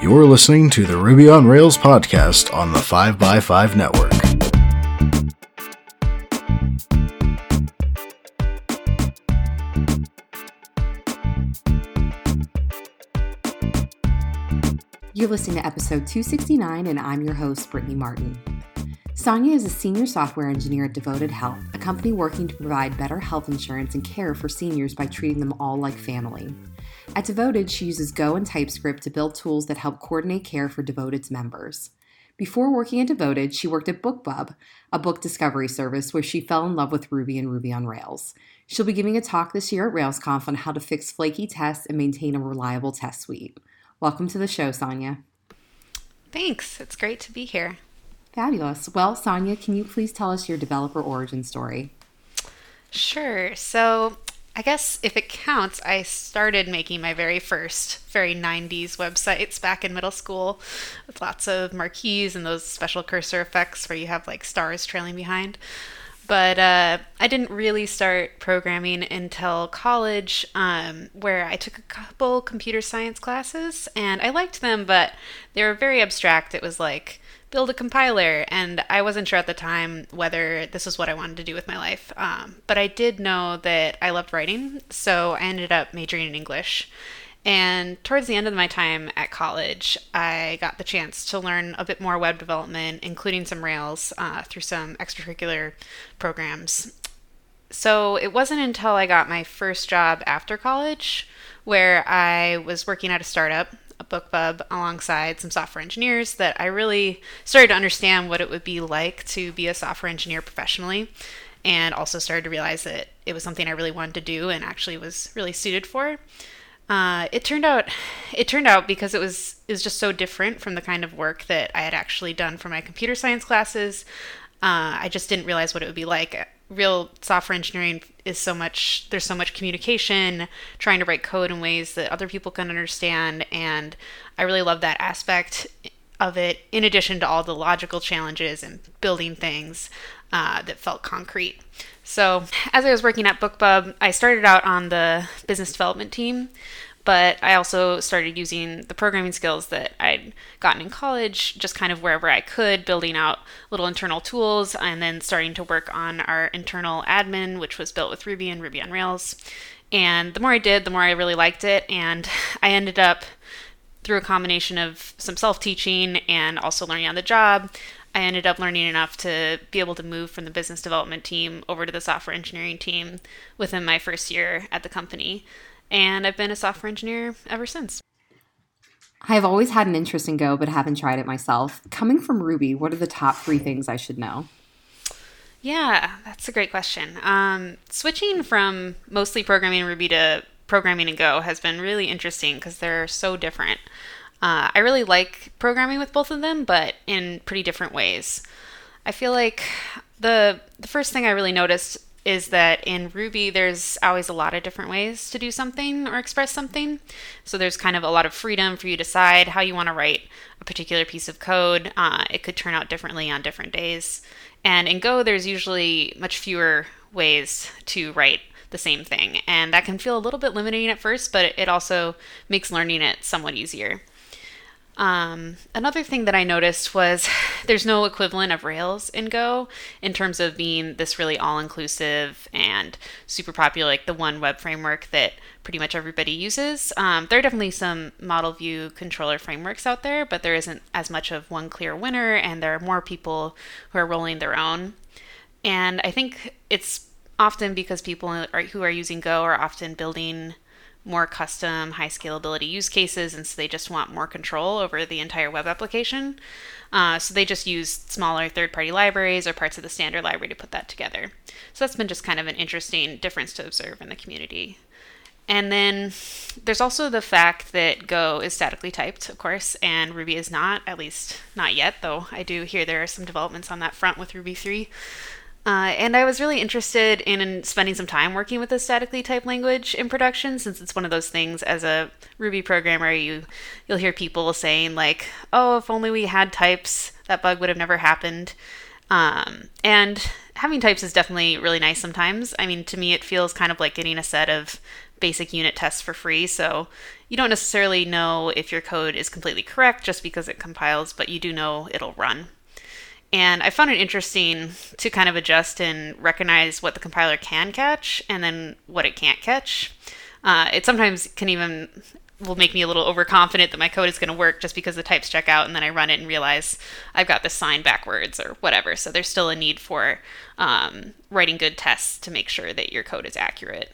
You're listening to the Ruby on Rails podcast on the 5x5 network. You're listening to episode 269, and I'm your host, Brittany Martin. Sonja is a senior software engineer at Devoted Health, a company working to provide better health insurance and care for seniors by treating them all like family. At Devoted, she uses Go and TypeScript to build tools that help coordinate care for Devoted's members. Before working at Devoted, she worked at BookBub, a book discovery service where she fell in love with Ruby and Ruby on Rails. She'll be giving a talk this year at RailsConf on how to fix flaky tests and maintain a reliable test suite. Welcome to the show, Sonja. Thanks. It's great to be here. Fabulous. Well, Sonja, can you please tell us your developer origin story? Sure. So, I guess if it counts, I started making my very first, very 90s websites back in middle school with lots of marquees and those special cursor effects where you have like stars trailing behind. But uh, I didn't really start programming until college, um, where I took a couple computer science classes and I liked them, but they were very abstract. It was like, build a compiler. And I wasn't sure at the time whether this was what I wanted to do with my life. Um, but I did know that I loved writing, so I ended up majoring in English. And towards the end of my time at college, I got the chance to learn a bit more web development, including some Rails, uh, through some extracurricular programs. So it wasn't until I got my first job after college where I was working at a startup, a BookBub, alongside some software engineers that I really started to understand what it would be like to be a software engineer professionally. And also started to realize that it was something I really wanted to do and actually was really suited for. Uh, it turned out it turned out because it was it was just so different from the kind of work that I had actually done for my computer science classes. Uh, I just didn't realize what it would be like. Real software engineering is so much there's so much communication, trying to write code in ways that other people can understand, and I really love that aspect of it. In addition to all the logical challenges and building things uh, that felt concrete. So, as I was working at BookBub, I started out on the business development team, but I also started using the programming skills that I'd gotten in college, just kind of wherever I could, building out little internal tools, and then starting to work on our internal admin, which was built with Ruby and Ruby on Rails. And the more I did, the more I really liked it, and I ended up through a combination of some self teaching and also learning on the job, I ended up learning enough to be able to move from the business development team over to the software engineering team within my first year at the company. And I've been a software engineer ever since. I've always had an interest in Go, but haven't tried it myself. Coming from Ruby, what are the top three things I should know? Yeah, that's a great question. Um, switching from mostly programming in Ruby to programming in Go has been really interesting because they're so different. Uh, I really like programming with both of them, but in pretty different ways. I feel like the the first thing I really noticed is that in Ruby there's always a lot of different ways to do something or express something. So there's kind of a lot of freedom for you to decide how you want to write a particular piece of code. Uh, it could turn out differently on different days. And in Go there's usually much fewer ways to write the same thing, and that can feel a little bit limiting at first, but it also makes learning it somewhat easier. Um, another thing that I noticed was there's no equivalent of Rails in Go in terms of being this really all inclusive and super popular, like the one web framework that pretty much everybody uses. Um, there are definitely some model view controller frameworks out there, but there isn't as much of one clear winner, and there are more people who are rolling their own. And I think it's often because people are, who are using Go are often building more custom, high scalability use cases, and so they just want more control over the entire web application. Uh, so they just use smaller third party libraries or parts of the standard library to put that together. So that's been just kind of an interesting difference to observe in the community. And then there's also the fact that Go is statically typed, of course, and Ruby is not, at least not yet, though I do hear there are some developments on that front with Ruby 3. Uh, and I was really interested in spending some time working with a statically typed language in production, since it's one of those things as a Ruby programmer you you'll hear people saying like, "Oh, if only we had types, that bug would have never happened." Um, and having types is definitely really nice sometimes. I mean, to me, it feels kind of like getting a set of basic unit tests for free. So you don't necessarily know if your code is completely correct just because it compiles, but you do know it'll run. And I found it interesting to kind of adjust and recognize what the compiler can catch and then what it can't catch. Uh, it sometimes can even will make me a little overconfident that my code is going to work just because the types check out and then I run it and realize I've got this sign backwards or whatever. So there's still a need for um, writing good tests to make sure that your code is accurate.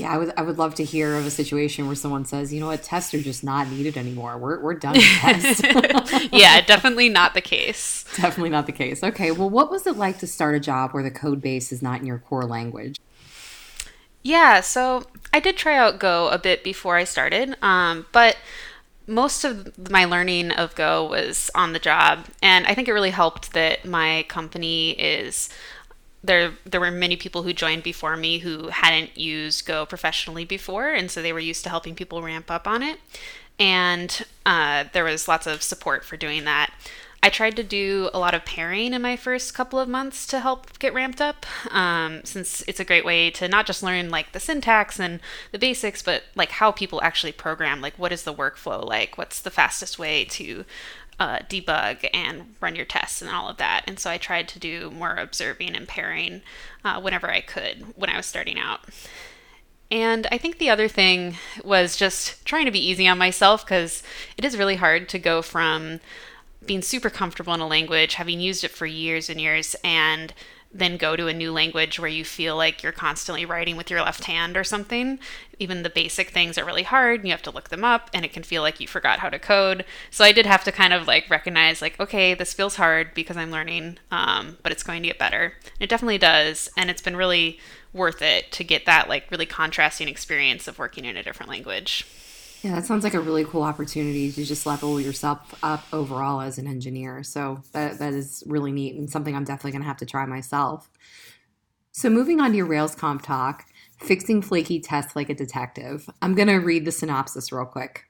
Yeah, I would I would love to hear of a situation where someone says, you know what, tests are just not needed anymore. We're we're done with tests. yeah, definitely not the case. Definitely not the case. Okay, well what was it like to start a job where the code base is not in your core language? Yeah, so I did try out Go a bit before I started, um, but most of my learning of Go was on the job, and I think it really helped that my company is there there were many people who joined before me who hadn't used Go professionally before, and so they were used to helping people ramp up on it. And uh, there was lots of support for doing that. I tried to do a lot of pairing in my first couple of months to help get ramped up, um, since it's a great way to not just learn like the syntax and the basics, but like how people actually program. Like, what is the workflow like? What's the fastest way to uh, debug and run your tests and all of that. And so I tried to do more observing and pairing uh, whenever I could when I was starting out. And I think the other thing was just trying to be easy on myself because it is really hard to go from being super comfortable in a language, having used it for years and years, and then go to a new language where you feel like you're constantly writing with your left hand or something. Even the basic things are really hard and you have to look them up and it can feel like you forgot how to code. So I did have to kind of like recognize like, okay, this feels hard because I'm learning, um, but it's going to get better. And it definitely does. And it's been really worth it to get that like really contrasting experience of working in a different language. Yeah, that sounds like a really cool opportunity to just level yourself up overall as an engineer. So that that is really neat and something I'm definitely going to have to try myself. So moving on to your RailsConf talk, fixing flaky tests like a detective. I'm going to read the synopsis real quick.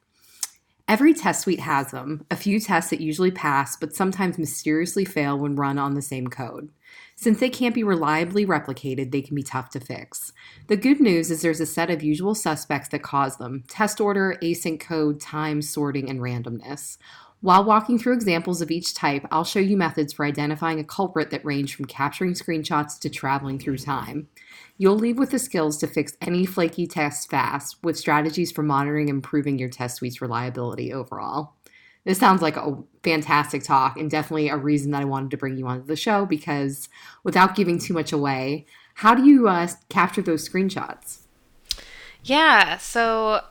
Every test suite has them, a few tests that usually pass but sometimes mysteriously fail when run on the same code. Since they can't be reliably replicated, they can be tough to fix. The good news is there's a set of usual suspects that cause them test order, async code, time, sorting, and randomness. While walking through examples of each type, I'll show you methods for identifying a culprit that range from capturing screenshots to traveling through time. You'll leave with the skills to fix any flaky test fast, with strategies for monitoring and improving your test suite's reliability overall. This sounds like a fantastic talk and definitely a reason that I wanted to bring you onto the show because without giving too much away, how do you uh, capture those screenshots? Yeah, so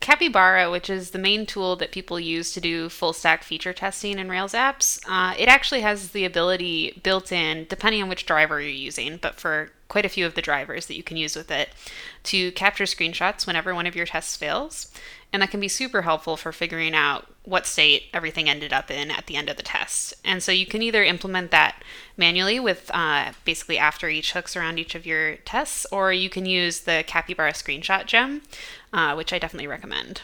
Capybara, which is the main tool that people use to do full stack feature testing in Rails apps, uh, it actually has the ability built in, depending on which driver you're using, but for quite a few of the drivers that you can use with it, to capture screenshots whenever one of your tests fails. And that can be super helpful for figuring out what state everything ended up in at the end of the test. And so you can either implement that manually with uh, basically after each hooks around each of your tests, or you can use the Capybara screenshot gem, uh, which I definitely recommend.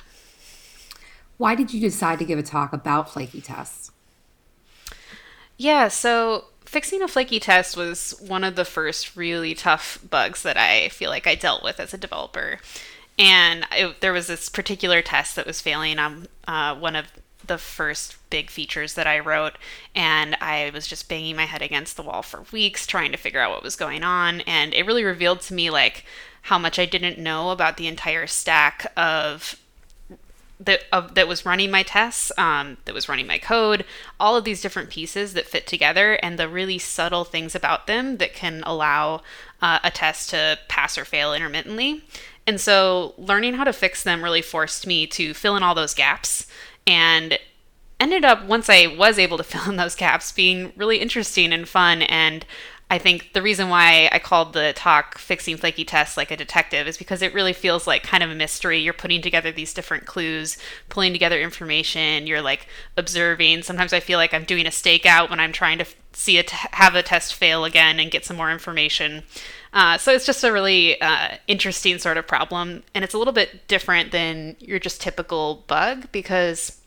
Why did you decide to give a talk about flaky tests? Yeah, so fixing a flaky test was one of the first really tough bugs that I feel like I dealt with as a developer. And it, there was this particular test that was failing on uh, one of the first big features that I wrote, and I was just banging my head against the wall for weeks trying to figure out what was going on, and it really revealed to me like how much I didn't know about the entire stack of that that was running my tests, um, that was running my code, all of these different pieces that fit together, and the really subtle things about them that can allow uh, a test to pass or fail intermittently. And so learning how to fix them really forced me to fill in all those gaps and ended up once I was able to fill in those gaps being really interesting and fun and I think the reason why I called the talk Fixing Flaky Tests Like a Detective is because it really feels like kind of a mystery. You're putting together these different clues, pulling together information, you're like observing. Sometimes I feel like I'm doing a stakeout when I'm trying to see it have a test fail again and get some more information. Uh, so it's just a really uh, interesting sort of problem, and it's a little bit different than your just typical bug because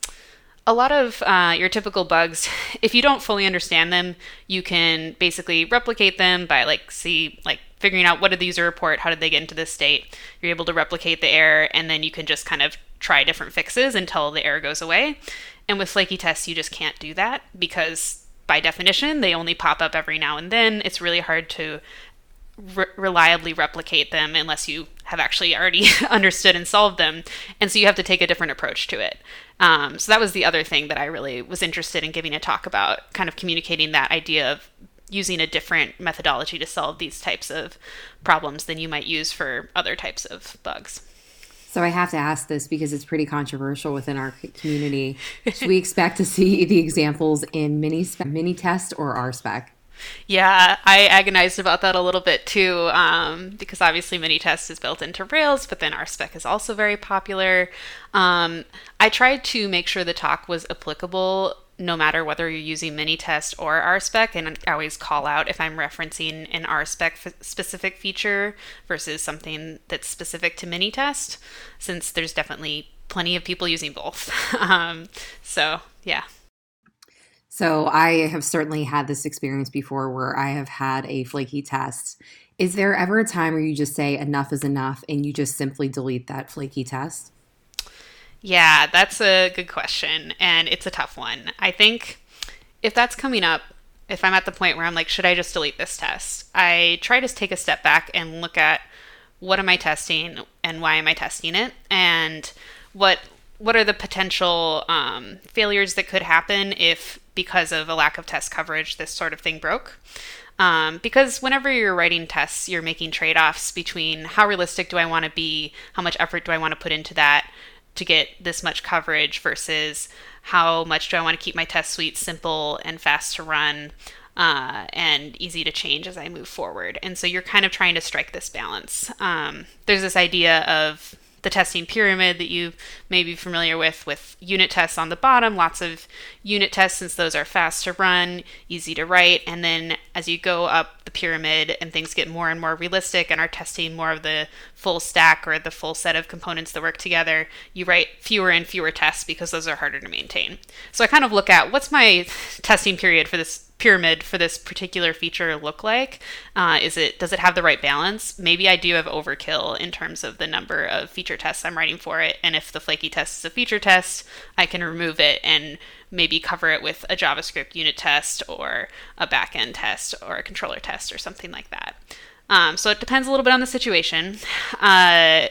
a lot of uh, your typical bugs, if you don't fully understand them, you can basically replicate them by like see like figuring out what did the user report, how did they get into this state. You're able to replicate the error, and then you can just kind of try different fixes until the error goes away. And with flaky tests, you just can't do that because by definition they only pop up every now and then. It's really hard to re- reliably replicate them unless you have actually already understood and solved them. And so you have to take a different approach to it. Um, so that was the other thing that I really was interested in giving a talk about, kind of communicating that idea of using a different methodology to solve these types of problems than you might use for other types of bugs. So I have to ask this because it's pretty controversial within our community. Should we expect to see the examples in mini mini test or RSpec? Yeah, I agonized about that a little bit too, um, because obviously Minitest is built into Rails, but then RSpec is also very popular. Um, I tried to make sure the talk was applicable no matter whether you're using Minitest or RSpec, and I always call out if I'm referencing an RSpec f- specific feature versus something that's specific to Minitest, since there's definitely plenty of people using both. um, so, yeah. So I have certainly had this experience before where I have had a flaky test. Is there ever a time where you just say enough is enough and you just simply delete that flaky test? Yeah, that's a good question. And it's a tough one. I think if that's coming up, if I'm at the point where I'm like, should I just delete this test? I try to take a step back and look at what am I testing and why am I testing it? And what what are the potential um, failures that could happen if because of a lack of test coverage, this sort of thing broke. Um, because whenever you're writing tests, you're making trade offs between how realistic do I want to be, how much effort do I want to put into that to get this much coverage versus how much do I want to keep my test suite simple and fast to run uh, and easy to change as I move forward. And so you're kind of trying to strike this balance. Um, there's this idea of the testing pyramid that you may be familiar with, with unit tests on the bottom, lots of unit tests since those are fast to run, easy to write. And then as you go up the pyramid and things get more and more realistic and are testing more of the full stack or the full set of components that work together, you write fewer and fewer tests because those are harder to maintain. So I kind of look at what's my testing period for this pyramid for this particular feature look like? Uh, is it does it have the right balance? Maybe I do have overkill in terms of the number of feature tests I'm writing for it, and if the flaky test is a feature test, I can remove it and maybe cover it with a JavaScript unit test or a backend test or a controller test or something like that. Um, so it depends a little bit on the situation. Uh,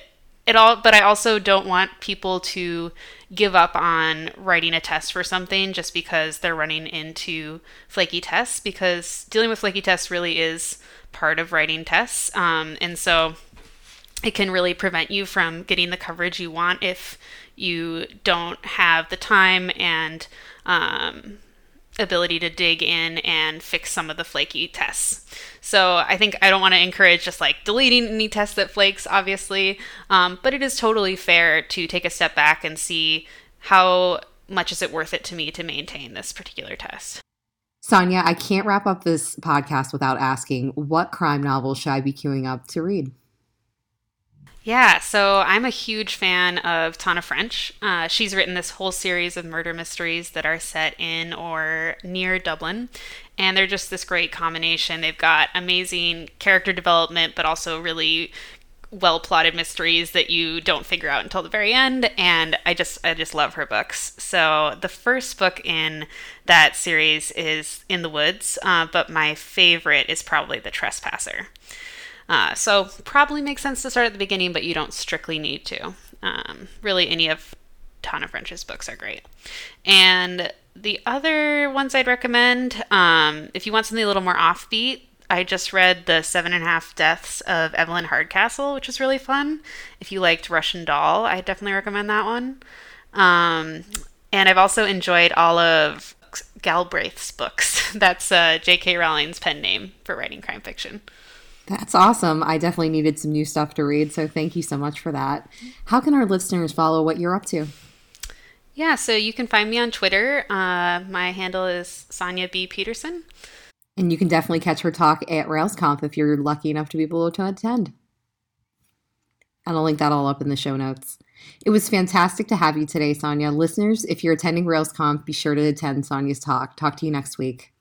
it all, but I also don't want people to give up on writing a test for something just because they're running into flaky tests because dealing with flaky tests really is part of writing tests. Um, and so it can really prevent you from getting the coverage you want if you don't have the time and um, ability to dig in and fix some of the flaky tests. So I think I don't want to encourage just like deleting any test that flakes, obviously, um, but it is totally fair to take a step back and see how much is it worth it to me to maintain this particular test. Sonja, I can't wrap up this podcast without asking what crime novel should I be queuing up to read? Yeah, so I'm a huge fan of Tana French. Uh, she's written this whole series of murder mysteries that are set in or near Dublin, and they're just this great combination. They've got amazing character development, but also really well plotted mysteries that you don't figure out until the very end and I just I just love her books. So the first book in that series is In the Woods, uh, but my favorite is probably The Trespasser. Uh, so probably makes sense to start at the beginning, but you don't strictly need to. Um, really, any of Tana French's books are great. And the other ones I'd recommend, um, if you want something a little more offbeat, I just read the Seven and a Half Deaths of Evelyn Hardcastle, which was really fun. If you liked Russian Doll, I definitely recommend that one. Um, and I've also enjoyed all of Galbraith's books. That's uh, J.K. Rowling's pen name for writing crime fiction. That's awesome. I definitely needed some new stuff to read, so thank you so much for that. How can our listeners follow what you're up to? Yeah, so you can find me on Twitter. Uh, my handle is Sonja B. Peterson. And you can definitely catch her talk at RailsConf if you're lucky enough to be able to attend. and I'll link that all up in the show notes. It was fantastic to have you today, Sonja. Listeners, if you're attending RailsConf, be sure to attend Sonja's talk. Talk to you next week.